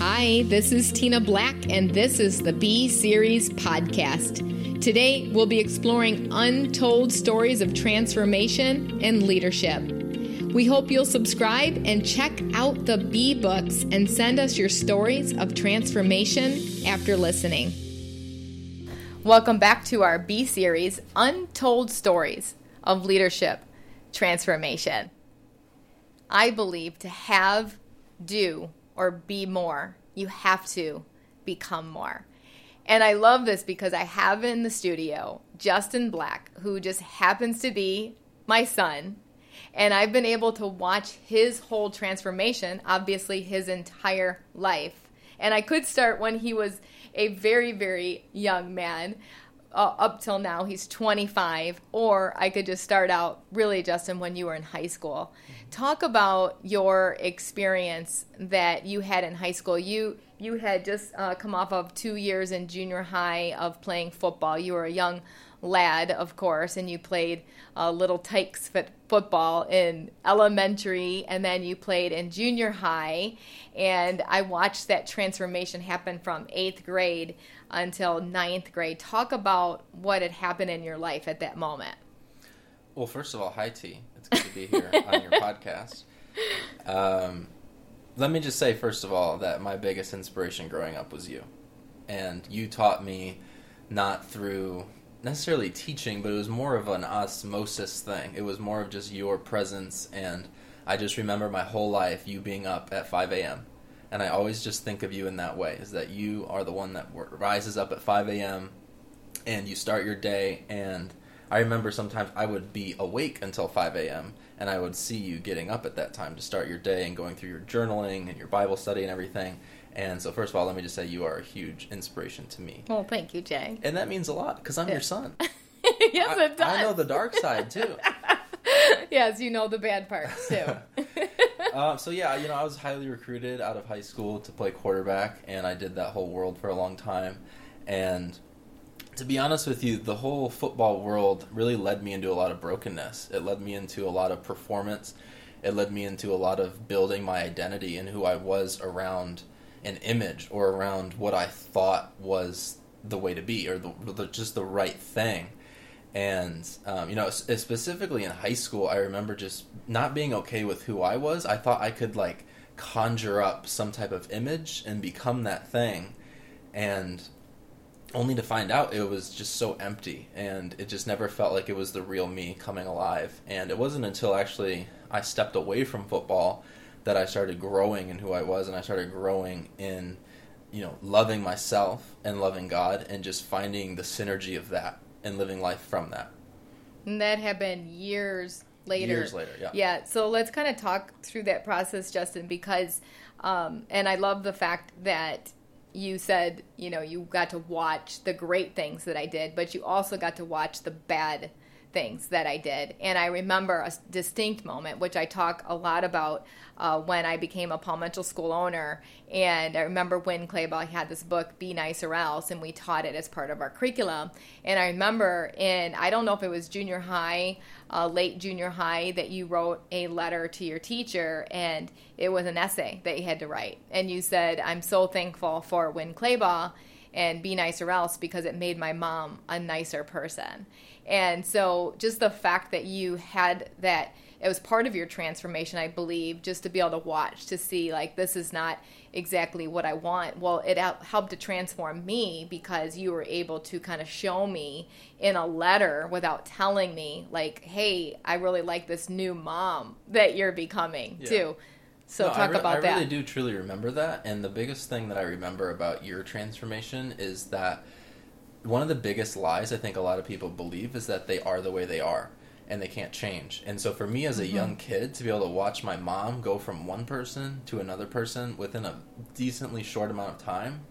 Hi, this is Tina Black, and this is the BE Series podcast. Today, we'll be exploring untold stories of transformation and leadership. We hope you'll subscribe and check out the B books and send us your stories of transformation after listening. Welcome back to our BE Series Untold Stories of Leadership Transformation. I believe to have, do, or be more, you have to become more. And I love this because I have in the studio Justin Black, who just happens to be my son. And I've been able to watch his whole transformation, obviously, his entire life. And I could start when he was a very, very young man uh, up till now he's 25 or i could just start out really justin when you were in high school mm-hmm. Talk about your experience that you had in high school you you had just uh, come off of two years in junior high of playing football you were a young lad, of course, and you played uh, little tykes football in elementary, and then you played in junior high. And I watched that transformation happen from eighth grade until ninth grade. Talk about what had happened in your life at that moment. Well, first of all, hi T. To be here on your podcast. Um, let me just say, first of all, that my biggest inspiration growing up was you. And you taught me not through necessarily teaching, but it was more of an osmosis thing. It was more of just your presence, and I just remember my whole life you being up at 5 a.m. And I always just think of you in that way: is that you are the one that rises up at 5 a.m. and you start your day. And I remember sometimes I would be awake until 5 a.m. and I would see you getting up at that time to start your day and going through your journaling and your Bible study and everything. And so, first of all, let me just say you are a huge inspiration to me. Well, thank you, Jay. And that means a lot because I'm yeah. your son. yes, I, it does. I know the dark side too. yes, you know the bad parts too. uh, so yeah, you know, I was highly recruited out of high school to play quarterback, and I did that whole world for a long time. And to be honest with you, the whole football world really led me into a lot of brokenness. It led me into a lot of performance. It led me into a lot of building my identity and who I was around an image or around what I thought was the way to be or the, the just the right thing. And um, you know, specifically in high school, I remember just not being okay with who I was. I thought I could like conjure up some type of image and become that thing, and only to find out it was just so empty and it just never felt like it was the real me coming alive. And it wasn't until actually I stepped away from football that I started growing in who I was and I started growing in you know loving myself and loving God and just finding the synergy of that and living life from that. And that happened years later. Years later, yeah. Yeah. So let's kind of talk through that process, Justin, because um, and I love the fact that you said you know you got to watch the great things that I did, but you also got to watch the bad things that I did. And I remember a distinct moment, which I talk a lot about uh, when I became a Paul Mitchell School owner. And I remember when Claybaugh had this book, Be Nice or Else, and we taught it as part of our curriculum. And I remember in, I don't know if it was junior high, uh, late junior high, that you wrote a letter to your teacher, and it was an essay that you had to write. And you said, I'm so thankful for Winn Claybaugh and Be Nice or Else because it made my mom a nicer person. And so just the fact that you had that it was part of your transformation, I believe, just to be able to watch to see like this is not exactly what I want. Well, it helped to transform me because you were able to kind of show me in a letter without telling me like, "Hey, I really like this new mom that you're becoming yeah. too." So no, talk re- about I that. I really do truly remember that, and the biggest thing that I remember about your transformation is that one of the biggest lies I think a lot of people believe is that they are the way they are and they can't change. And so for me as a mm-hmm. young kid to be able to watch my mom go from one person to another person within a decently short amount of time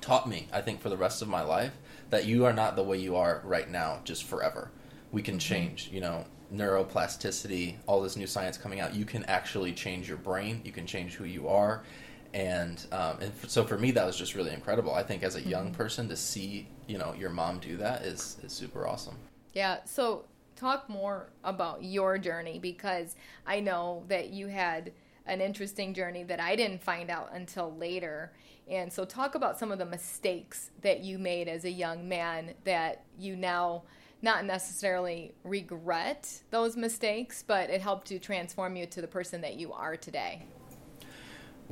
taught me, I think for the rest of my life, that you are not the way you are right now just forever. We can mm-hmm. change, you know, neuroplasticity, all this new science coming out. You can actually change your brain, you can change who you are and um, and so for me that was just really incredible. I think as a young mm-hmm. person to see you know your mom do that is is super awesome. Yeah. So talk more about your journey because I know that you had an interesting journey that I didn't find out until later. And so, talk about some of the mistakes that you made as a young man that you now not necessarily regret those mistakes, but it helped to transform you to the person that you are today.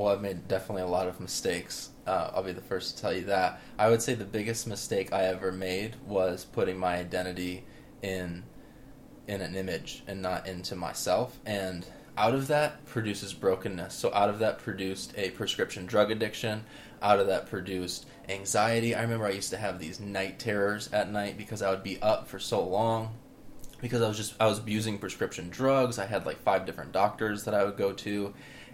Well, I've made definitely a lot of mistakes. Uh, I'll be the first to tell you that. I would say the biggest mistake I ever made was putting my identity in in an image and not into myself. And out of that produces brokenness. So out of that produced a prescription drug addiction. Out of that produced anxiety. I remember I used to have these night terrors at night because I would be up for so long because I was just I was abusing prescription drugs. I had like five different doctors that I would go to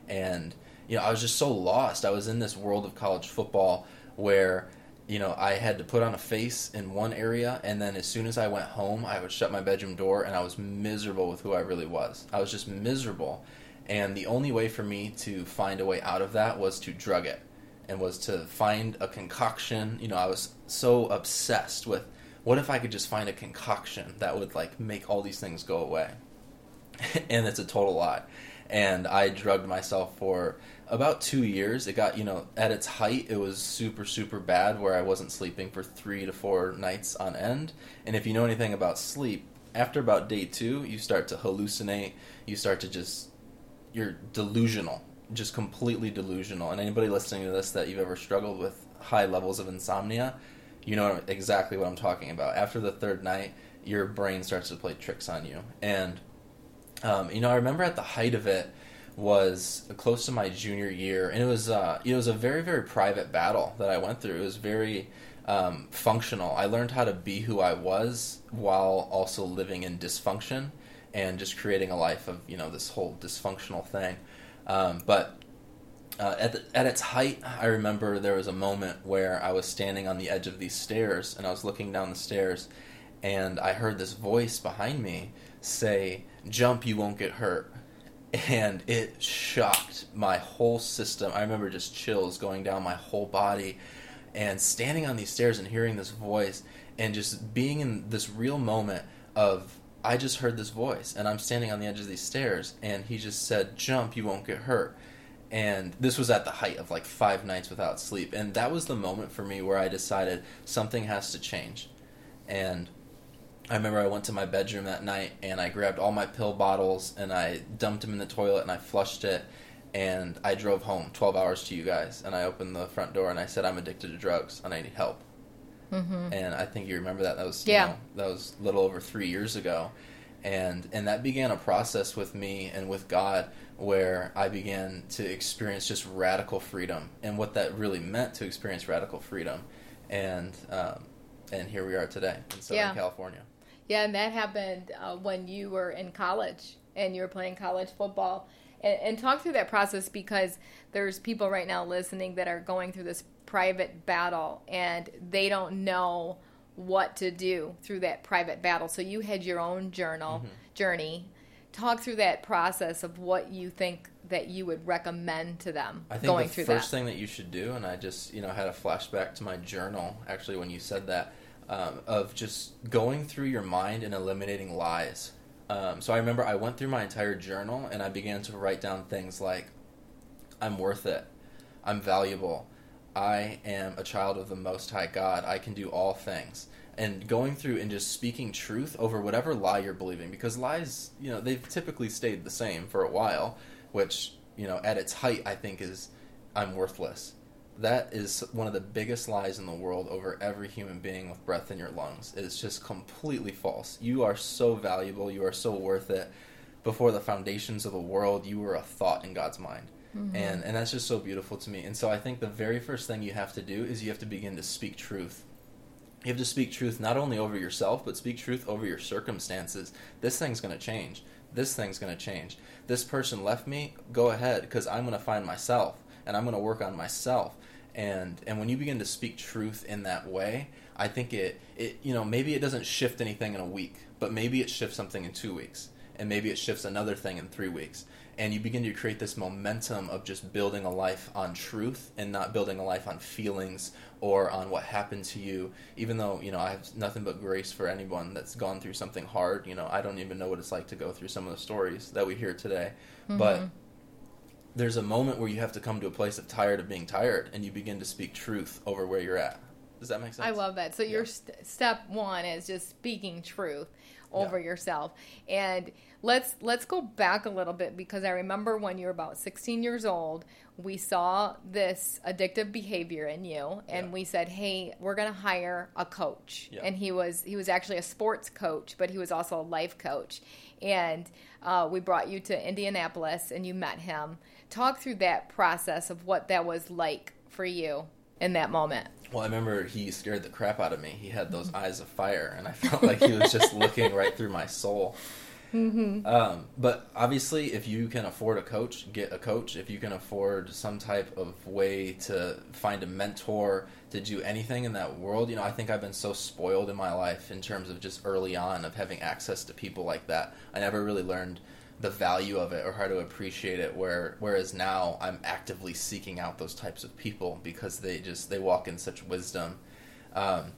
and you know, I was just so lost. I was in this world of college football where you know, I had to put on a face in one area, and then as soon as I went home, I would shut my bedroom door, and I was miserable with who I really was. I was just miserable, and the only way for me to find a way out of that was to drug it, and was to find a concoction. You know, I was so obsessed with what if I could just find a concoction that would like make all these things go away, and it's a total lie. And I drugged myself for about two years. It got, you know, at its height, it was super, super bad where I wasn't sleeping for three to four nights on end. And if you know anything about sleep, after about day two, you start to hallucinate. You start to just, you're delusional, just completely delusional. And anybody listening to this that you've ever struggled with high levels of insomnia, you know exactly what I'm talking about. After the third night, your brain starts to play tricks on you. And, um, you know, I remember at the height of it, was close to my junior year, and it was uh, it was a very very private battle that I went through. It was very um, functional. I learned how to be who I was while also living in dysfunction and just creating a life of you know this whole dysfunctional thing. Um, but uh, at the, at its height, I remember there was a moment where I was standing on the edge of these stairs and I was looking down the stairs, and I heard this voice behind me say, "Jump, you won't get hurt." And it shocked my whole system. I remember just chills going down my whole body and standing on these stairs and hearing this voice and just being in this real moment of I just heard this voice and I'm standing on the edge of these stairs and he just said jump you won't get hurt. And this was at the height of like 5 nights without sleep. And that was the moment for me where I decided something has to change. And I remember I went to my bedroom that night and I grabbed all my pill bottles and I dumped them in the toilet and I flushed it and I drove home 12 hours to you guys and I opened the front door and I said I'm addicted to drugs and I need help. Mm-hmm. And I think you remember that that was yeah. Know, that was a little over 3 years ago. And and that began a process with me and with God where I began to experience just radical freedom and what that really meant to experience radical freedom. And um, and here we are today in Southern yeah. California. Yeah, and that happened uh, when you were in college and you were playing college football. And, and, talk through that process because there's people right now listening that are going through this private battle and they don't know what to do through that private battle. So you had your own journal mm-hmm. journey. Talk through that process of what you think that you would recommend to them I think going the through first that. thing that you should do, and I just you know had a flashback to my journal actually when you said that um, of just going through your mind and eliminating lies. Um, so I remember I went through my entire journal and I began to write down things like, I'm worth it, I'm valuable, I am a child of the Most High God, I can do all things. And going through and just speaking truth over whatever lie you're believing, because lies, you know, they've typically stayed the same for a while, which, you know, at its height, I think is I'm worthless that is one of the biggest lies in the world over every human being with breath in your lungs. It is just completely false. You are so valuable. You are so worth it. Before the foundations of the world, you were a thought in God's mind. Mm-hmm. And and that's just so beautiful to me. And so I think the very first thing you have to do is you have to begin to speak truth. You have to speak truth not only over yourself, but speak truth over your circumstances. This thing's going to change. This thing's going to change. This person left me. Go ahead, because I'm going to find myself and I'm going to work on myself. And and when you begin to speak truth in that way, I think it it you know maybe it doesn't shift anything in a week, but maybe it shifts something in two weeks, and maybe it shifts another thing in three weeks. And you begin to create this momentum of just building a life on truth and not building a life on feelings or on what happened to you. Even though, you know, I have nothing but grace for anyone that's gone through something hard. You know, I don't even know what it's like to go through some of the stories that we hear today. Mm-hmm. But there's a moment where you have to come to a place of tired of being tired and you begin to speak truth over where you're at. Does that make sense? I love that. So your st- step one is just speaking truth over yeah. yourself. And let's let's go back a little bit because i remember when you were about 16 years old we saw this addictive behavior in you and yeah. we said hey we're going to hire a coach. Yeah. and he was he was actually a sports coach but he was also a life coach. And uh, we brought you to indianapolis and you met him talk through that process of what that was like for you in that moment well, I remember he scared the crap out of me. He had those eyes of fire, and I felt like he was just looking right through my soul. Mm-hmm. Um, but obviously, if you can afford a coach, get a coach. If you can afford some type of way to find a mentor to do anything in that world, you know, I think I've been so spoiled in my life in terms of just early on of having access to people like that. I never really learned the value of it or how to appreciate it where whereas now I'm actively seeking out those types of people because they just they walk in such wisdom. Um,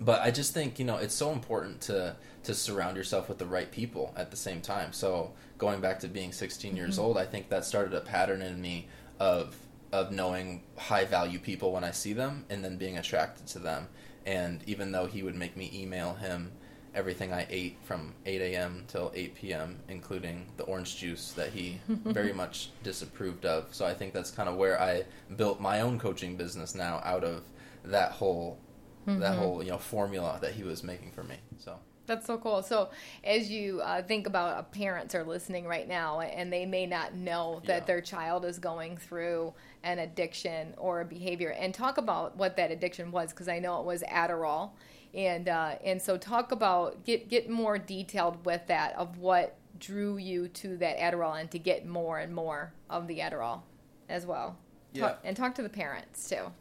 but I just think you know it's so important to to surround yourself with the right people at the same time. So going back to being 16 mm-hmm. years old I think that started a pattern in me of of knowing high value people when I see them and then being attracted to them. And even though he would make me email him everything I ate from 8 a.m. till 8 p.m., including the orange juice that he very much disapproved of. So I think that's kind of where I built my own coaching business now out of that whole mm-hmm. that whole you know formula that he was making for me. So. That's so cool. So, as you uh, think about uh, parents are listening right now, and they may not know that yeah. their child is going through an addiction or a behavior, and talk about what that addiction was, because I know it was Adderall, and uh, and so talk about get get more detailed with that of what drew you to that Adderall and to get more and more of the Adderall as well. Yeah. Talk, and talk to the parents too.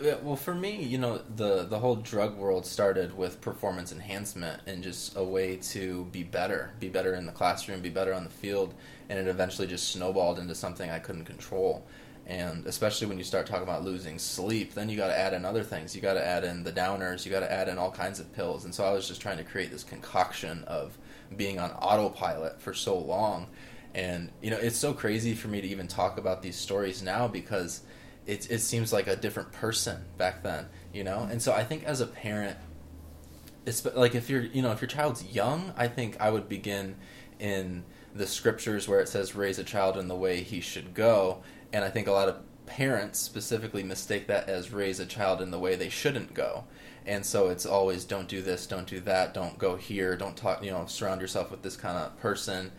Yeah, well, for me, you know, the the whole drug world started with performance enhancement and just a way to be better, be better in the classroom, be better on the field, and it eventually just snowballed into something I couldn't control and especially when you start talking about losing sleep then you got to add in other things. You got to add in the downers. You got to add in all kinds of pills. And so i was just trying to create this concoction of being on autopilot for so long. And you know it's so crazy for me to even talk about these stories now because it, it seems like a different person back then you know? And so i think as a parent it's like if you're you know if your child's young i think i would begin in the scriptures where it says raise a child in the way he should go and I think a lot of parents specifically mistake that as raise a child in the way they shouldn't go. And so it's always don't do this, don't do that, don't go here, don't talk, you know, surround yourself with this kind of person.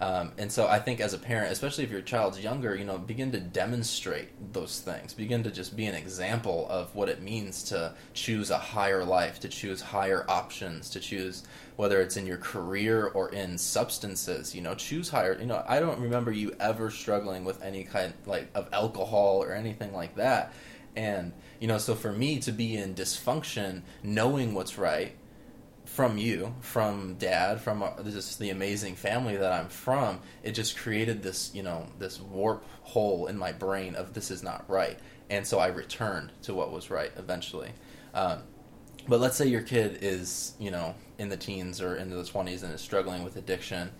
Um, and so I think as a parent, especially if your child's younger, you know, begin to demonstrate those things. Begin to just be an example of what it means to choose a higher life, to choose higher options, to choose whether it's in your career or in substances. You know, choose higher. You know, I don't remember you ever struggling with any kind like of alcohol or anything like that. And you know, so for me to be in dysfunction, knowing what's right from you, from dad, from uh, this the amazing family that I'm from, it just created this, you know, this warp hole in my brain of this is not right, and so I returned to what was right eventually. Um, but let's say your kid is, you know, in the teens or into the 20s and is struggling with addiction.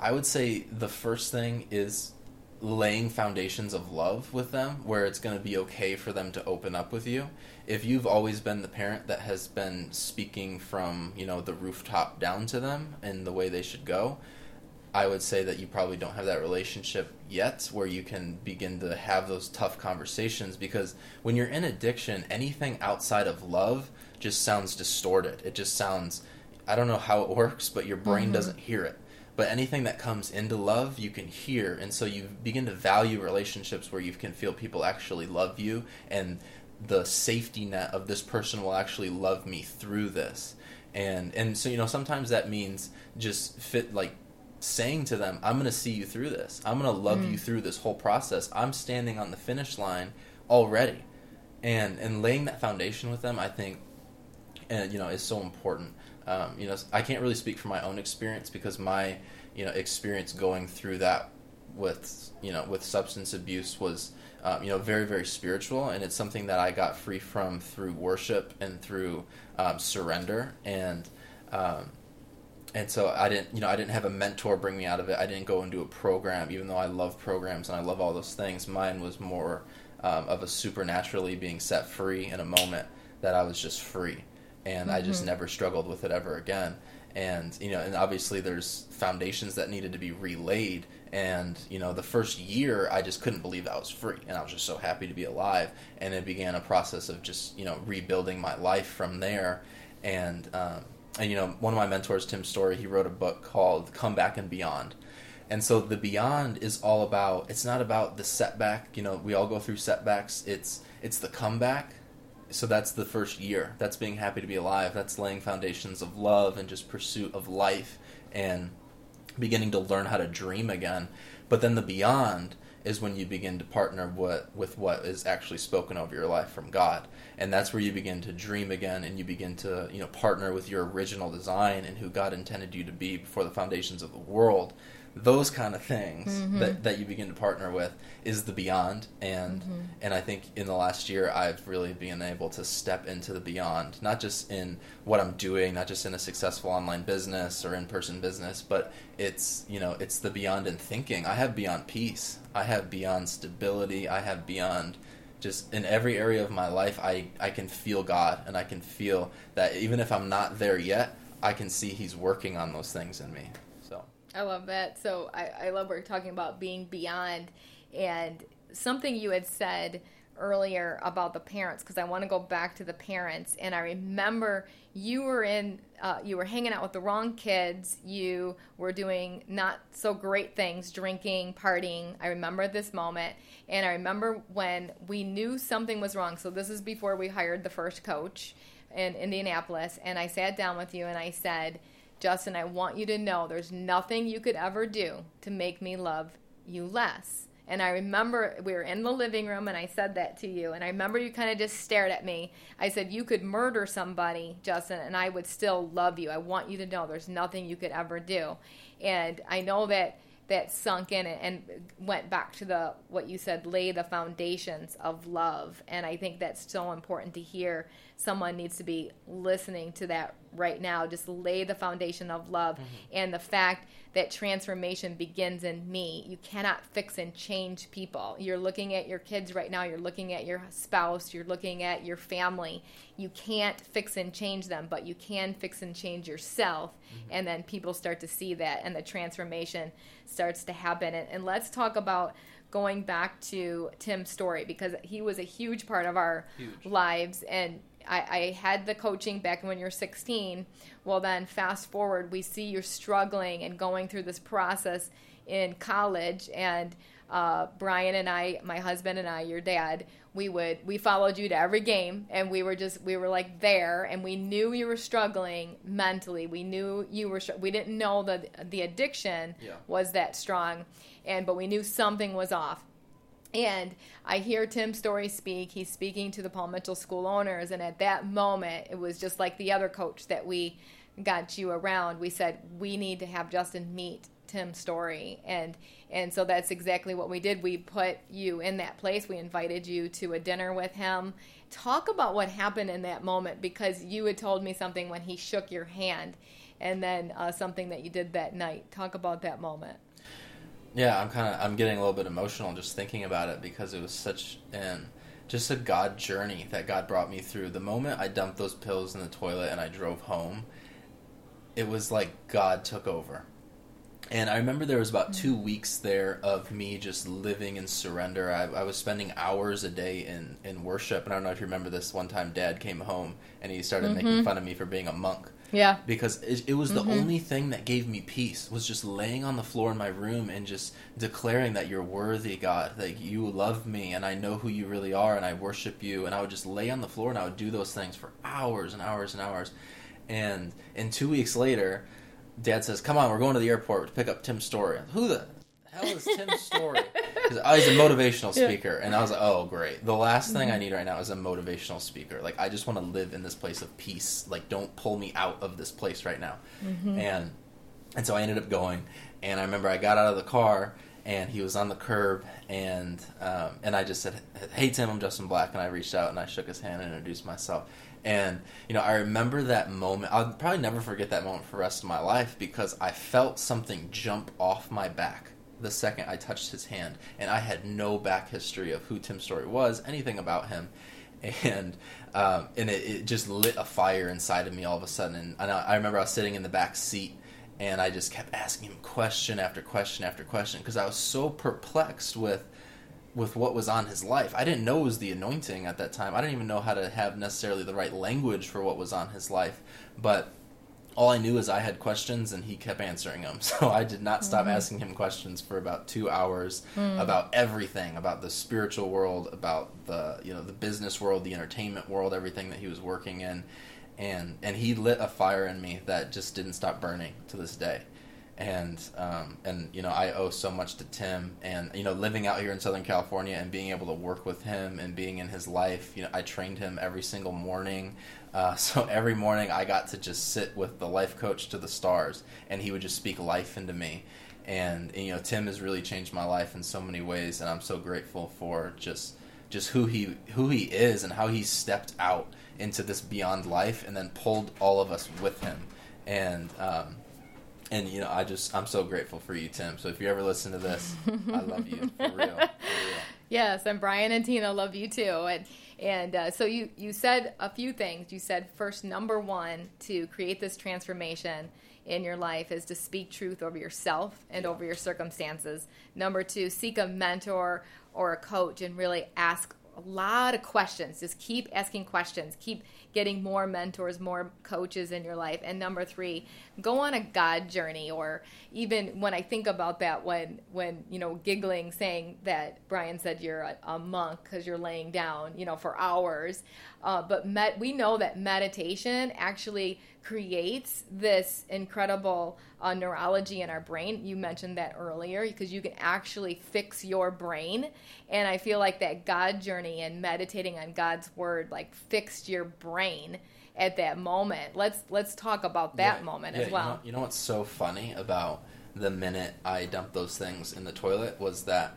I would say the first thing is laying foundations of love with them where it's going to be okay for them to open up with you. If you've always been the parent that has been speaking from you know the rooftop down to them and the way they should go i would say that you probably don't have that relationship yet where you can begin to have those tough conversations because when you're in addiction anything outside of love just sounds distorted. It just sounds i don't know how it works but your brain mm-hmm. doesn't hear it but anything that comes into love you can hear. And so you begin to value relationships where you can feel people actually love you and the safety net of this person will actually love me through this. And and so you know sometimes that means just fit like saying to them i'm going to see you through this. I'm going to love mm. you through this whole process. I'm standing on the finish line already. And and laying that foundation with them i think and you know is so important um, you know, I can't really speak from my own experience because my, you know, experience going through that with, you know, with substance abuse was, um, you know, very, very spiritual, and it's something that I got free from through worship and through um, surrender. And um, and so I didn't, you know, I didn't have a mentor bring me out of it. I didn't go do a program, even though I love programs and I love all those things. Mine was more um, of a supernaturally being set free in a moment that I was just free, and mm-hmm. I just mm-hmm. never struggled with it ever again. And you know, and obviously there's foundations that needed to be relayed. And you know, the first year I just couldn't believe I was free, and I was just so happy to be alive. And it began a process of just you know rebuilding my life from there. And um, and you know, one of my mentors, Tim Storey, he wrote a book called Come Back and Beyond. And so the beyond is all about it's not about the setback, you know, we all go through setbacks. It's it's the comeback. So that's the first year. That's being happy to be alive. That's laying foundations of love and just pursuit of life and beginning to learn how to dream again. But then the beyond is when you begin to partner what, with what is actually spoken over your life from God. And that's where you begin to dream again and you begin to, you know, partner with your original design and who God intended you to be before the foundations of the world those kind of things mm-hmm. that, that you begin to partner with is the beyond. And mm-hmm. and I think in the last year I've really been able to step into the beyond not just in what I'm doing not just in a successful online business or in-person business but it's you know it's the beyond in thinking. I have beyond peace. I have beyond stability. I have beyond just in every area of my life I I can feel God and I can feel that even if I'm not there yet I can see he's working on those things in me I love that. So I, I love what you're talking about being beyond. And something you had said earlier about the parents because I want to go back to the parents and I remember you were in uh, you were hanging out with the wrong kids. You were doing not so great things drinking partying. I remember this moment. And I remember when we knew something was wrong. So this is before we hired the first coach in Indianapolis. And I sat down with you and I said Justin, I want you to know there's nothing you could ever do to make me love you less. And I remember we were in the living room and I said that to you. And I remember you kind of just stared at me. I said, You could murder somebody, Justin, and I would still love you. I want you to know there's nothing you could ever do. And I know that that sunk in and went back to the what you said lay the foundations of love and i think that's so important to hear someone needs to be listening to that right now just lay the foundation of love mm-hmm. and the fact that transformation begins in me. You cannot fix and change people. You're looking at your kids right now. You're looking at your spouse. You're looking at your family. You can't fix and change them but you can fix and change yourself. Mm-hmm. and then people start to see that and the transformation starts to happen. And, and let's talk about going back to Tim's story because he was a huge part of our huge. lives. And I, I had the coaching back when you're 16. Well, then fast forward, we see you're struggling and going through this process in college. And uh, Brian and I, my husband and I, your dad, we would we followed you to every game, and we were just we were like there, and we knew you were struggling mentally. We knew you were. We didn't know that the addiction yeah. was that strong, and but we knew something was off. And I hear Tim Storey speak. He's speaking to the Paul Mitchell School owners. And at that moment, it was just like the other coach that we got you around. We said, we need to have Justin meet Tim Storey. And, and so that's exactly what we did. We put you in that place. We invited you to a dinner with him. Talk about what happened in that moment because you had told me something when he shook your hand and then uh, something that you did that night. Talk about that moment. Yeah, I'm kind of I'm getting a little bit emotional just thinking about it because it was such an just a God journey that God brought me through. The moment I dumped those pills in the toilet and I drove home, it was like God took over. And I remember there was about two mm. weeks there of me just living in surrender. I, I, was spending hours a day in, in worship. And I don't know if you remember this one time, Dad came home and he started mm-hmm. making fun of me for being a monk. Yeah. Because it, it was the mm-hmm. only thing that gave me peace was just laying on the floor in my room and just declaring that you're worthy, God, that you love me and I know who you really are and I worship you. And I would just lay on the floor and I would do those things for hours and hours and hours. And and two weeks later, Dad says, "Come on, we're going to the airport to pick up Tim's Storey." Who the hell is Tim's Storey? I was a motivational speaker, yeah. and I was like, oh, great. The last thing mm-hmm. I need right now is a motivational speaker. Like, I just want to live in this place of peace. Like, don't pull me out of this place right now. Mm-hmm. And and so I ended up going, and I remember I got out of the car, and he was on the curb, and um, and I just said, "Hey Tim, I'm Justin Black," and I reached out and I shook his hand and introduced myself. And you know, I remember that moment. I'll probably never forget that moment for the rest of my life because I felt something jump off my back the second I touched his hand, and I had no back history of who Tim Storey was, anything about him, and um, and it, it, just lit a fire inside of me all of a sudden. And, I, I remember I was sitting in the back seat, and I just kept asking him question after question after question because I was so perplexed with with what was on his life. I didn't know it was the anointing at that time. I didn't even know how to have necessarily the right language for what was on his life, but all I knew is I had questions and he kept answering them. So I did not stop mm-hmm. asking him questions for about two hours mm. about everything, about the spiritual world, about the you know the business world, the entertainment world, everything that he was working in, and and he lit a fire in me that just didn't stop burning to this day. And um, and you know I owe so much to Tim, and you know living out here in Southern California and being able to work with him and being in his life. You know I trained him every single morning. Uh, so every morning I got to just sit with the life coach to the stars, and he would just speak life into me. And, and, you know, Tim has really changed my life in so many ways, and I'm so grateful for just just who he who he is and how he stepped out into this beyond life, and then pulled all of us with him. And um, and you know, I just I'm so grateful for you, Tim. So if you ever listen to this, I love you for real. For real. Yes, and Brian and Tina love you too. And and uh, so you you said a few things. You said first, number one, to create this transformation in your life is to speak truth over yourself and over your circumstances. Number two, seek a mentor or a coach and really ask a lot of questions. Just keep asking questions. Keep getting more mentors, more coaches in your life. And number three, go on a God journey. Or even when I think about that, when when you know giggling, saying that Brian said you're a, a monk because you're laying down, you know, for hours. Uh, but we know that meditation actually creates this incredible uh, neurology in our brain. You mentioned that earlier because you can actually fix your brain. And I feel like that God journey and meditating on God's word like fixed your brain at that moment. Let's let's talk about that yeah, moment yeah, as well. You know, you know what's so funny about the minute I dumped those things in the toilet was that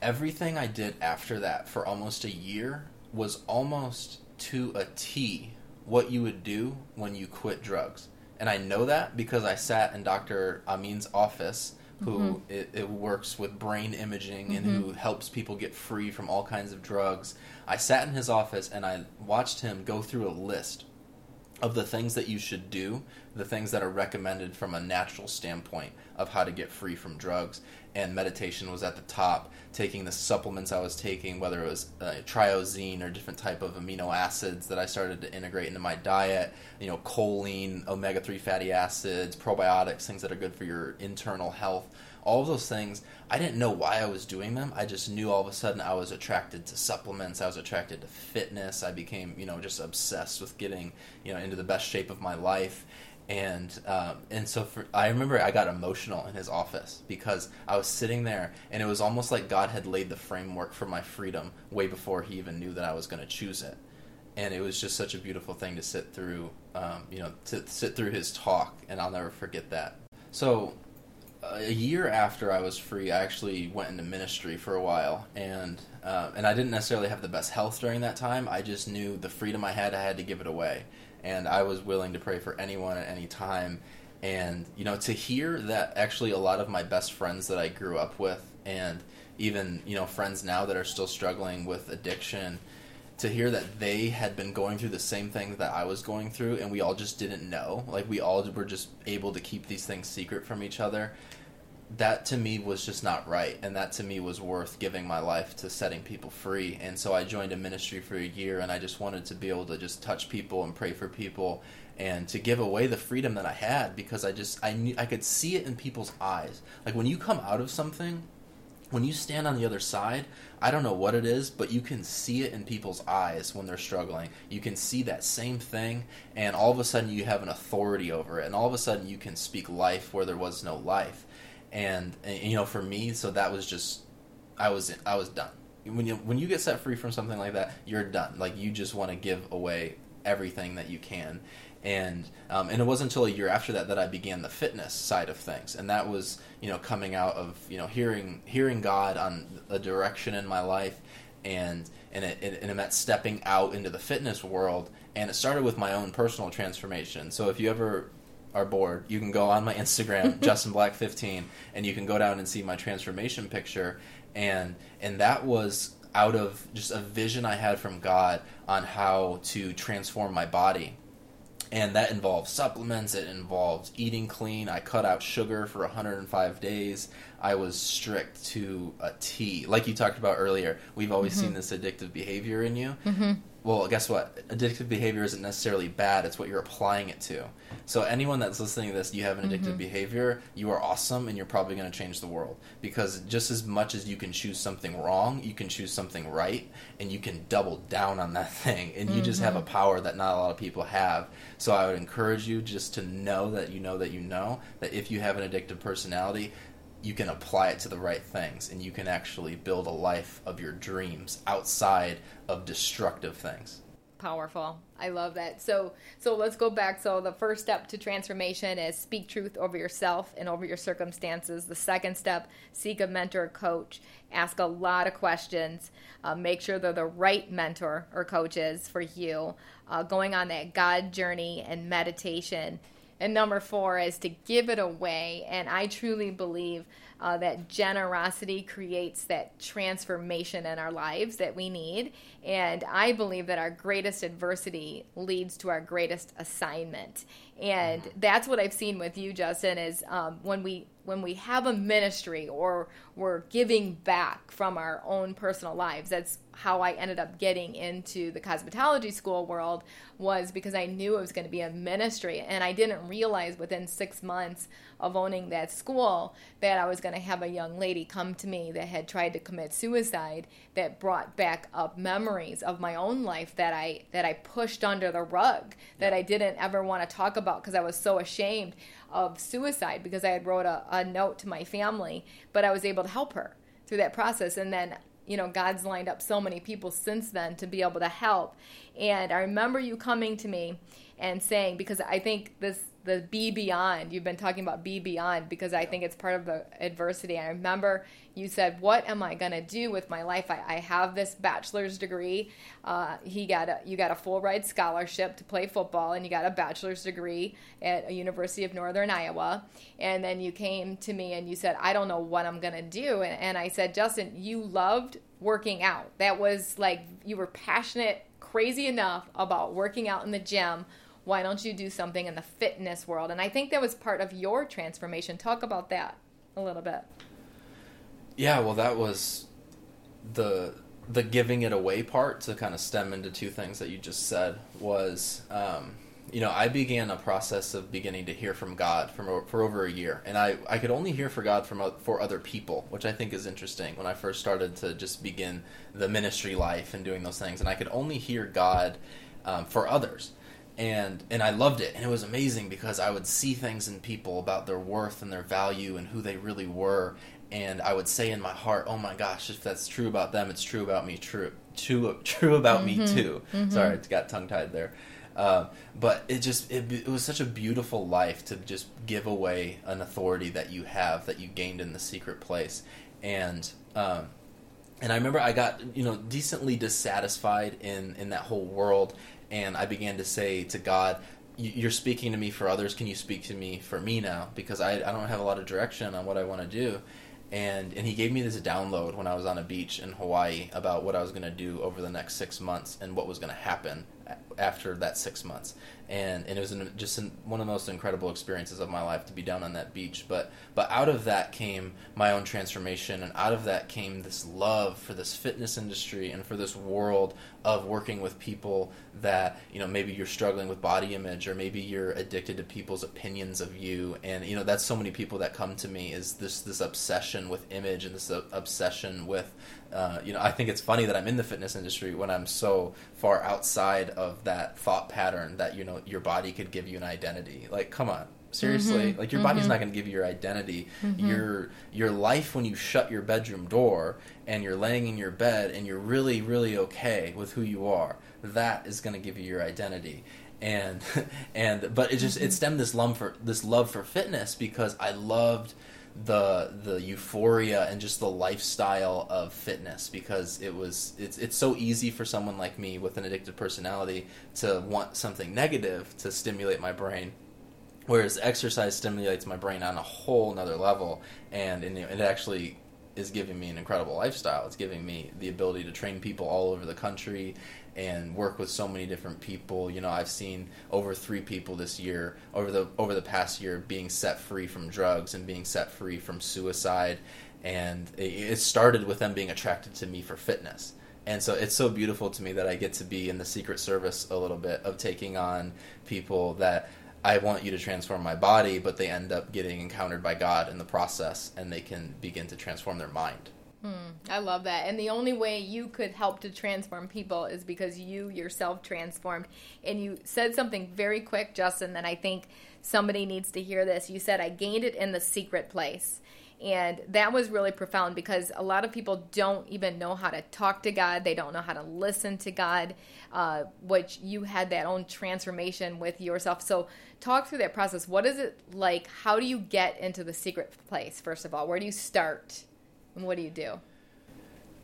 everything I did after that for almost a year was almost to a T what you would do when you quit drugs. And I know that because I sat in Dr. Amen's office, who mm-hmm. it, it, works with brain imaging and mm-hmm. who helps people get free from all kinds of drugs. I sat in his office and I watched him go through a list of the things that you should do, the things that are recommended from a natural standpoint of how to get free from drugs. And meditation was at the top. Taking the supplements I was taking, whether it was uh, tyrosine or different type of amino acids that I started to integrate into my diet, you know, choline, omega three fatty acids, probiotics, things that are good for your internal health. All of those things i didn't know why i was doing them. I just knew all of a sudden i was attracted to supplements. I was attracted to fitness. I became you know just obsessed with getting you know into the best shape of my life and um, and so for, I remember I got emotional in his office because I was sitting there and it was almost like God had laid the framework for my freedom way before he even knew that I was going to choose it, and it was just such a beautiful thing to sit through, um, you know, to sit through his talk, and I'll never forget that. So a year after I was free, I actually went into ministry for a while, and uh, and I didn't necessarily have the best health during that time. I just knew the freedom I had, I had to give it away, and I was willing to pray for anyone at any time. And you know, to hear that actually a lot of my best friends that I grew up with, and even you know friends now that are still struggling with addiction, to hear that they had been going through the same thing that I was going through, and we all just didn't know. Like we all were just able to keep these things secret from each other. That to me was just not right, and that to me was worth giving my life to setting people free. And so I joined a ministry for a year, and I just wanted to be able to just touch people and pray for people, and to give away the freedom that I had because I just I knew I could see it in people's eyes. Like when you come out of something, when you stand on the other side, I don't know what it is, but you can see it in people's eyes when they're struggling. You can see that same thing, and all of a sudden you have an authority over it, and all of a sudden you can speak life where there was no life. And, and you know, for me, so that was just I was I was done. When you when you get set free from something like that, you're done. Like you just want to give away everything that you can. and um, and it wasn't until a year after that that I began the fitness side of things, and that was you know coming out of you know hearing hearing God on a direction in my life, and and it, it, and it meant stepping out into the fitness world, and it started with my own personal transformation. So if you ever are bored, you can go on my Instagram, Justin Black 15, and you can go down and see my transformation picture, and and that was out of just a vision I had from God on how to transform my body. And that involved supplements it involved eating clean. I cut out sugar for 105 days. I was strict to a t. Like you talked about earlier we've always mm-hmm. seen this addictive behavior in you. Mm-hmm. Well guess what? Addictive behavior isn't necessarily bad. It's what you're applying it to. So anyone that's listening to this you have an addictive mm-hmm. behavior you are awesome and you're probably going to change the world. Because just as much as you can choose something wrong you can choose something right and you can double down on that thing. And you just have a mm-hmm. power that not a lot of people have. So I would encourage you just to know that you know that you know that if you have an addictive personality, you can apply it to the right things and you can actually build a life of your dreams outside of destructive things. Powerful. I love that. So so let's go back. So the first step to transformation is speak truth over yourself and over your circumstances. The second step seek a mentor or coach. Ask a lot of questions. Uh, make sure they're the right mentor or coaches for you. Uh, going on that god journey and meditation and number four is to give it away and i truly believe uh, that generosity creates that transformation in our lives that we need. And I believe that our greatest adversity leads to our greatest assignment. And mm-hmm. that's what I've seen with you, Justin, is um, when we when we have a ministry or we're giving back from our own personal lives. That's how I ended up getting into the cosmetology school world was because I knew it was going to be a ministry and I didn't realize within 6 months of owning that school that I was going to have a young lady come to me that had tried to commit suicide that brought back up memories of my own life that I that I pushed under the rug that I didn't ever want to talk about because I was so ashamed of suicide because I had wrote a, a note to my family but I was able to help her through that process. And then you know God's lined up so many people since then to be able to help. And I remember you coming to me and saying because I think this the be beyond. You've been talking about be beyond because I think it's part of the adversity. I remember you said, "What am I going to do with my life? I, I have this bachelor's degree. Uh, he got a you got a full ride scholarship to play football, and you got a bachelor's degree at a University of Northern Iowa. And then you came to me and you said, "I don't know what I'm going to do." And, and I said, "Justin, you loved working out. That was like you were passionate." Crazy enough about working out in the gym why don't you do something in the fitness world? And I think that was part of your transformation. Talk about that a little bit. Yeah, well, that was the the giving it away part to kind of stem into two things that you just said was um, you know i began a process of beginning to hear from god from for over a year and i, I could only hear for god from for other people which i think is interesting when i first started to just begin the ministry life and doing those things and i could only hear god um, for others and and I loved it and it was amazing because I would see things in people about their worth and their value and who they really were and I would say in my heart, "Oh my gosh, if that's true about them, it's true about me. True, true, true about mm-hmm. me too." Mm-hmm. Sorry, it got tongue tied there. Uh, but it just it, it was such a beautiful life to just give away an authority that you have that you gained in the secret place, and um, and I remember I got you know decently dissatisfied in in that whole world, and I began to say to God, "You're speaking to me for others. Can you speak to me for me now? Because I I don't have a lot of direction on what I want to do." And and he gave me this download when I was on a beach in Hawaii about what I was going to do over the next six months and what was going to happen after that six months. And and it was an, just an, one of the most incredible experiences of my life to be down on that beach. But but out of that came my own transformation, and out of that came this love for this fitness industry and for this world of working with people that you know maybe you're struggling with body image or maybe you're addicted to people's opinions of you, and you know that's so many people that come to me is this this obsession with image and this obsession with uh, you know, I think it's funny that I'm in the fitness industry when I'm so far outside of that thought pattern that you know your body could give you an identity. Like, come on, seriously, mm-hmm. like your mm-hmm. body's not going to give you your identity. Mm-hmm. Your your life when you shut your bedroom door and you're laying in your bed and you're really really okay with who you are. That is going to give you your identity. and and but it just it stemmed this love for this love for fitness because I loved the the euphoria and just the lifestyle of fitness because it was it's it's so easy for someone like me with an addictive personality to want something negative to stimulate my brain whereas exercise stimulates my brain on a whole nother level and, and it actually is giving me an incredible lifestyle. It's giving me the ability to train people all over the country and work with so many different people. You know, I've seen over three people this year, over the over the past year, being set free from drugs and being set free from suicide, and it started with them being attracted to me for fitness. And so it's so beautiful to me that I get to be in the secret service a little bit of taking on people that I want you to transform my body, but they end up getting encountered by God in the process and they can begin to transform their mind. Hmm, I love that. And the only way you could help to transform people is because you yourself transformed. And you said something very quick, Justin, that I think somebody needs to hear this. You said, I gained it in the secret place. And that was really profound because a lot of people don't even know how to talk to God. They don't know how to listen to God, uh, which you had that own transformation with yourself. So, talk through that process. What is it like? How do you get into the secret place, first of all? Where do you start? And what do you do?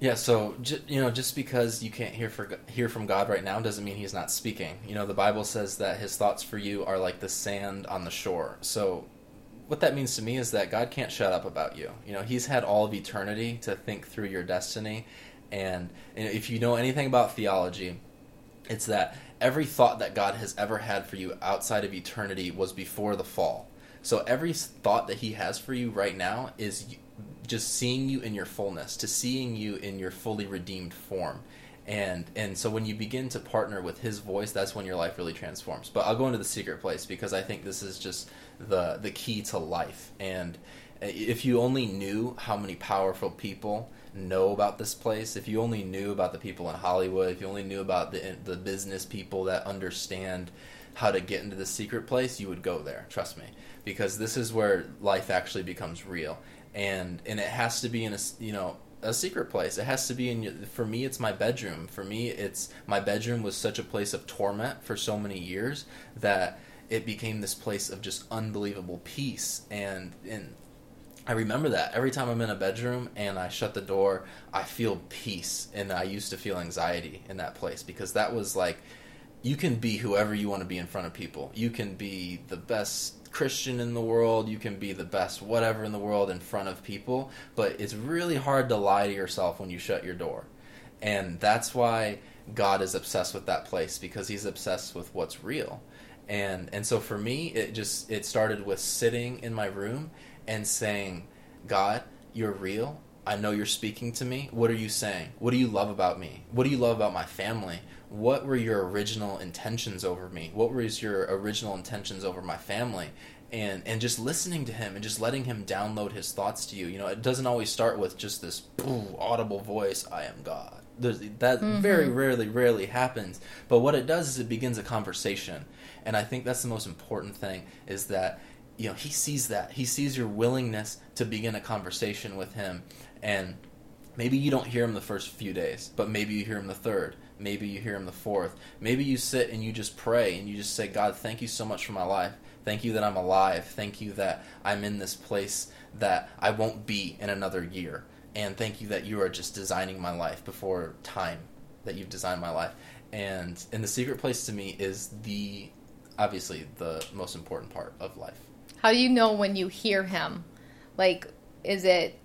Yeah, so you know, just because you can't hear for, hear from God right now doesn't mean He's not speaking. You know, the Bible says that His thoughts for you are like the sand on the shore. So, what that means to me is that God can't shut up about you. You know, He's had all of eternity to think through your destiny, and if you know anything about theology, it's that every thought that God has ever had for you outside of eternity was before the fall. So every thought that He has for you right now is just seeing you in your fullness, to seeing you in your fully redeemed form. And and so when you begin to partner with his voice, that's when your life really transforms. But I'll go into the secret place because I think this is just the the key to life. And if you only knew how many powerful people know about this place, if you only knew about the people in Hollywood, if you only knew about the the business people that understand how to get into the secret place, you would go there. Trust me, because this is where life actually becomes real and and it has to be in a you know a secret place. It has to be in your, for me it's my bedroom. For me it's my bedroom was such a place of torment for so many years that it became this place of just unbelievable peace and and I remember that every time I'm in a bedroom and I shut the door, I feel peace and I used to feel anxiety in that place because that was like you can be whoever you want to be in front of people. You can be the best Christian in the world, you can be the best whatever in the world in front of people, but it's really hard to lie to yourself when you shut your door. And that's why God is obsessed with that place because he's obsessed with what's real. And and so for me it just it started with sitting in my room and saying, "God, you're real. I know you're speaking to me. What are you saying? What do you love about me? What do you love about my family? What were your original intentions over me? What was your original intentions over my family? And and just listening to him and just letting him download his thoughts to you. You know, it doesn't always start with just this audible voice, I am God. There's, that mm-hmm. very rarely, rarely happens. But what it does is it begins a conversation. And I think that's the most important thing is that you know he sees that he sees your willingness to begin a conversation with him and maybe you don't hear him the first few days but maybe you hear him the third Maybe you hear him the fourth. Maybe you sit and you just pray and you just say, God, thank you so much for my life. Thank you that I'm alive. Thank you that I'm in this place that I won't be in another year. And thank you that you are just designing my life before time, that you've designed my life. And and the secret place to me is the obviously the most important part of life. How do you know when you hear him? Like, is it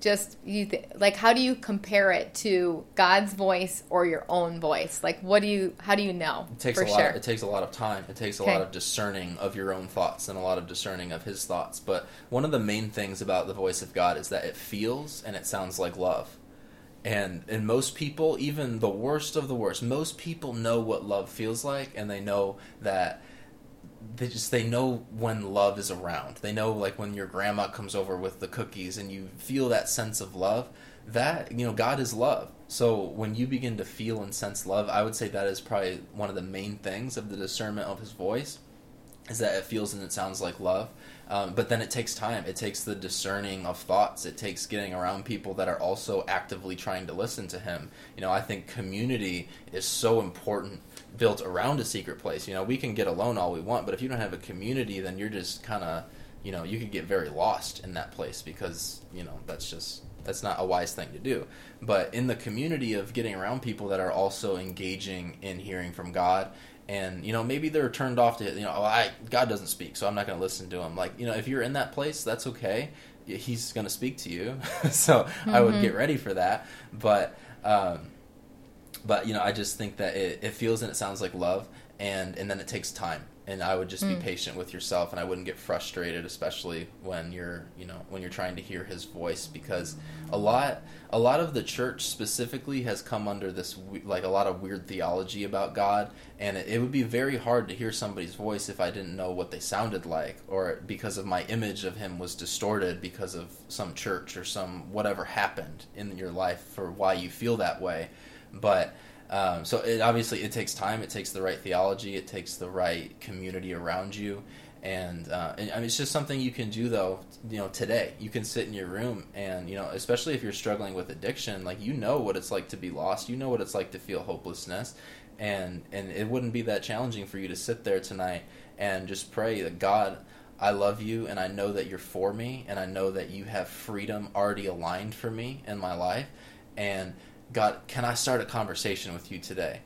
just you th- like how do you compare it to God's voice or your own voice? Like what do you how do you know? It takes a lot sure? it takes a lot of time. It takes a okay. lot of discerning of your own thoughts and a lot of discerning of his thoughts. But one of the main things about the voice of God is that it feels and it sounds like love. And and most people, even the worst of the worst, most people know what love feels like and they know that they just they know when love is around. They know like when your grandma comes over with the cookies and you feel that sense of love. That you know, God is love. So when you begin to feel and sense love, I would say that is probably one of the main things of the discernment of His voice, is that it feels and it sounds like love. Um, but then it takes time. It takes the discerning of thoughts. It takes getting around people that are also actively trying to listen to Him. You know, I think community is so important built around a secret place. You know, we can get alone all we want, but if you don't have a community, then you're just kind of, you know, you could get very lost in that place because, you know, that's just that's not a wise thing to do. But in the community of getting around people that are also engaging in hearing from God and you know maybe they're turned off to you know oh, I God doesn't speak so I'm not going to listen to him like you know if you're in that place that's okay he's going to speak to you so mm-hmm. I would mm-hmm. get ready for that but um, but you know I just think that it, it feels and it sounds like love and and then it takes time and I would just mm. be patient with yourself and I wouldn't get frustrated especially when you're you know when you're trying to hear his voice because a lot a lot of the church specifically has come under this like a lot of weird theology about God and it, it would be very hard to hear somebody's voice if I didn't know what they sounded like or because of my image of him was distorted because of some church or some whatever happened in your life for why you feel that way but um, so it obviously it takes time. It takes the right theology. It takes the right community around you, and, uh, and I mean, it's just something you can do though. You know, today you can sit in your room and you know, especially if you're struggling with addiction, like you know what it's like to be lost. You know what it's like to feel hopelessness, and and it wouldn't be that challenging for you to sit there tonight and just pray that God. I love you and I know that you're for me and I know that you have freedom already aligned for me in my life and God, can I start a conversation with you today?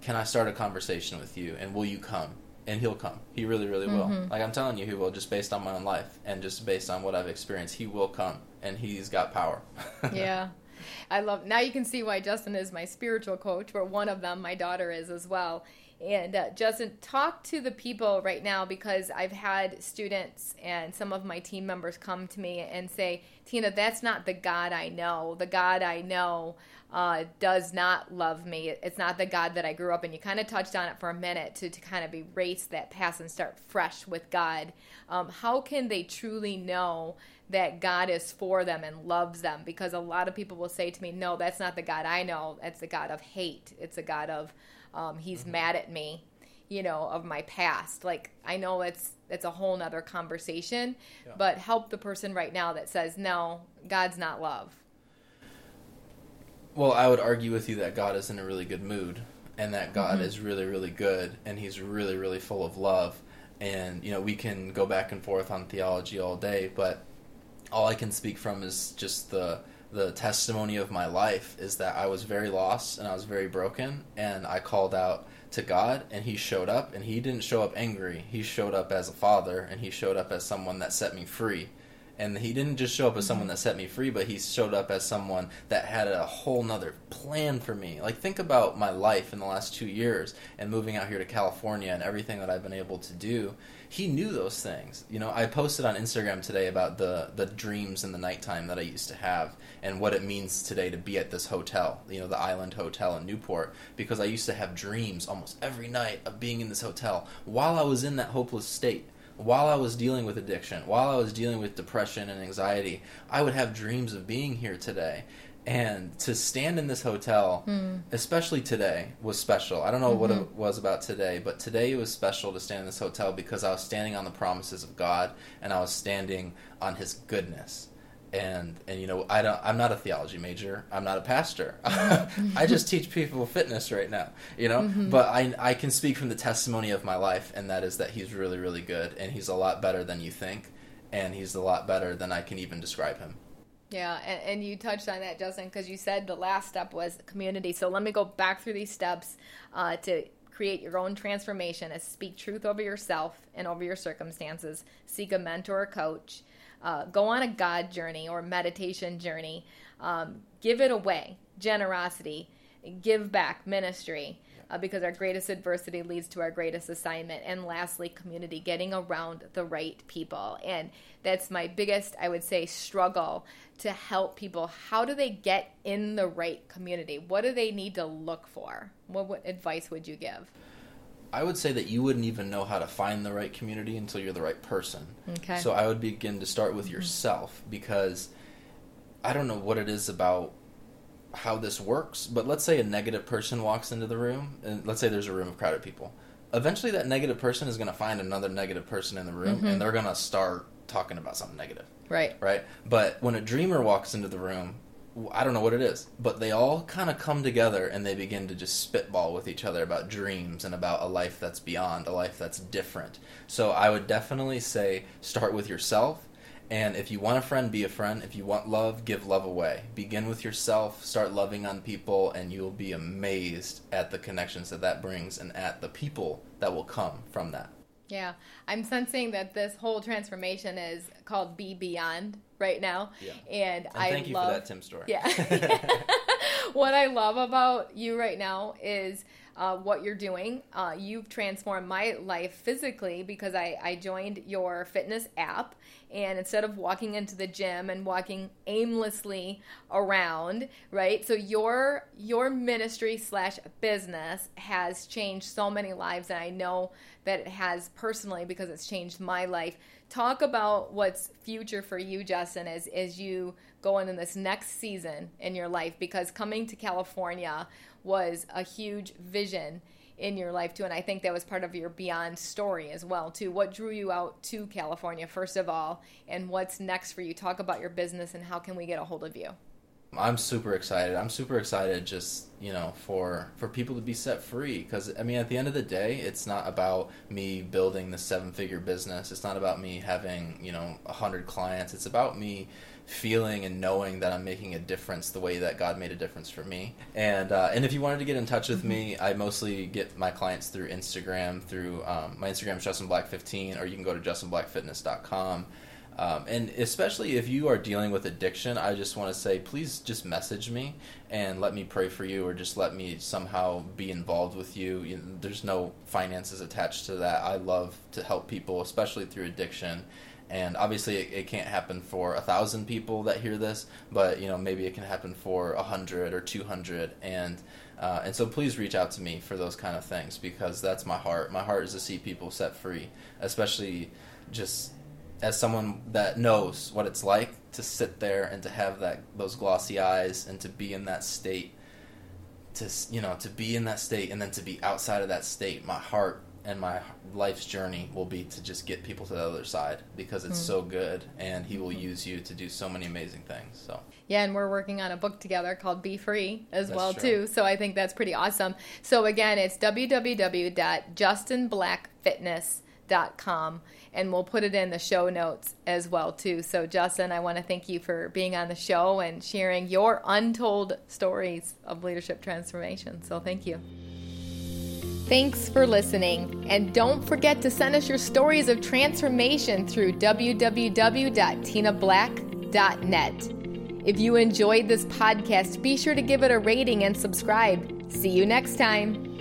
Can I start a conversation with you? And will you come? And he'll come. He really, really will. Mm-hmm. Like I'm telling you, he will, just based on my own life and just based on what I've experienced. He will come, and he's got power. yeah. I love now you can see why Justin is my spiritual coach, but one of them my daughter is as well. And uh, Justin, talk to the people right now because I've had students and some of my team members come to me and say, Tina, that's not the God I know. The God I know uh, does not love me. It's not the God that I grew up in. You kind of touched on it for a minute to, to kind of erase that past and start fresh with God. Um, how can they truly know that God is for them and loves them? Because a lot of people will say to me, no, that's not the God I know. It's the God of hate. It's a God of, um, he's mm-hmm. mad at me you know of my past like i know it's it's a whole nother conversation yeah. but help the person right now that says no god's not love well, I would argue with you that God is in a really good mood and that God mm-hmm. is really, really good and He's really, really full of love. And, you know, we can go back and forth on theology all day, but all I can speak from is just the the testimony of my life is that I was very lost and I was very broken and I called out to God and he showed up and he didn't show up angry. He showed up as a father and he showed up as someone that set me free. And he didn't just show up as someone that set me free but he showed up as someone that had a whole nother plan for me. Like think about my life in the last two years and moving out here to california and everything that i've been able to do he knew those things you know i posted on instagram today about the the dreams in the nighttime that i used to have and what it means today to be at this hotel you know the island hotel in newport because i used to have dreams almost every night of being in this hotel while i was in that hopeless state while I was dealing with addiction, while I was dealing with depression and anxiety, I would have dreams of being here today. And to stand in this hotel, mm. especially today, was special. I don't know mm-hmm. what it was about today, but today it was special to stand in this hotel because I was standing on the promises of God and I was standing on His goodness and and you know I don't I'm not a theology major I'm not a pastor I just teach people fitness right now you know mm-hmm. but I I can speak from the testimony of my life and that is that he's really really good and he's a lot better than you think and he's a lot better than I can even describe him yeah and, and you touched on that Justin because you said the last step was community so let me go back through these steps uh, to create your own transformation is speak truth over yourself and over your circumstances seek a mentor or coach uh, go on a God journey or meditation journey. Um, give it away. Generosity, give back, ministry. Uh, because our greatest adversity leads to our greatest assignment. And lastly, community, getting around the right people. And that's my biggest, I would say, struggle to help people. How do they get in the right community? What do they need to look for? What, what advice would you give? I would say that you wouldn't even know how to find the right community until you're the right person. Okay. So I would begin to start with yourself because I don't know what it is about how this works, but let's say a negative person walks into the room, and let's say there's a room of crowded people. Eventually, that negative person is going to find another negative person in the room, mm-hmm. and they're going to start talking about something negative. Right. Right. But when a dreamer walks into the room, I don't know what it is, but they all kind of come together and they begin to just spitball with each other about dreams and about a life that's beyond, a life that's different. So I would definitely say start with yourself. And if you want a friend, be a friend. If you want love, give love away. Begin with yourself, start loving on people, and you'll be amazed at the connections that that brings and at the people that will come from that. Yeah, I'm sensing that this whole transformation is called Be Beyond right now. Yeah. And, And I thank you love for that Tim Storey. Yeah. what I love about you right now is uh, what you're doing. Uh, you've transformed my life physically because I, I joined your fitness app. And instead of walking into the gym and walking aimlessly around, right? So your your ministry slash business has changed so many lives, and I know that it has personally because it's changed my life. Talk about what's future for you, Justin, as as you go into this next season in your life because coming to California was a huge vision in your life too and i think that was part of your beyond story as well too what drew you out to california first of all and what's next for you talk about your business and how can we get a hold of you I'm super excited. I'm super excited just, you know, for for people to be set free cuz I mean at the end of the day, it's not about me building the seven-figure business. It's not about me having, you know, 100 clients. It's about me feeling and knowing that I'm making a difference the way that God made a difference for me. And uh, and if you wanted to get in touch with me, I mostly get my clients through Instagram, through um, my Instagram is Justin Black 15 or you can go to justinblackfitness.com. Um, and especially if you are dealing with addiction, I just want to say, please just message me and let me pray for you, or just let me somehow be involved with you. you know, there's no finances attached to that. I love to help people, especially through addiction. And obviously, it, it can't happen for a thousand people that hear this, but you know maybe it can happen for a hundred or two hundred. And uh, and so please reach out to me for those kind of things because that's my heart. My heart is to see people set free, especially just as someone that knows what it's like to sit there and to have that those glossy eyes and to be in that state to you know to be in that state and then to be outside of that state my heart and my life's journey will be to just get people to the other side because it's Mm. so good and he will use you to do so many amazing things so Yeah, and we're working on a book together called Be Free as That's well true. too. So I think that's pretty awesome. So again, it's www.justinblackfitness.com and we'll put it in the show notes as well too. So Justin, I want to thank you for being on the show and sharing your untold stories of leadership transformation. So thank you. Thanks for listening. And don't forget to send us your stories of transformation through www.tinablack.net. If you enjoyed this podcast, be sure to give it a rating and subscribe. See you next time.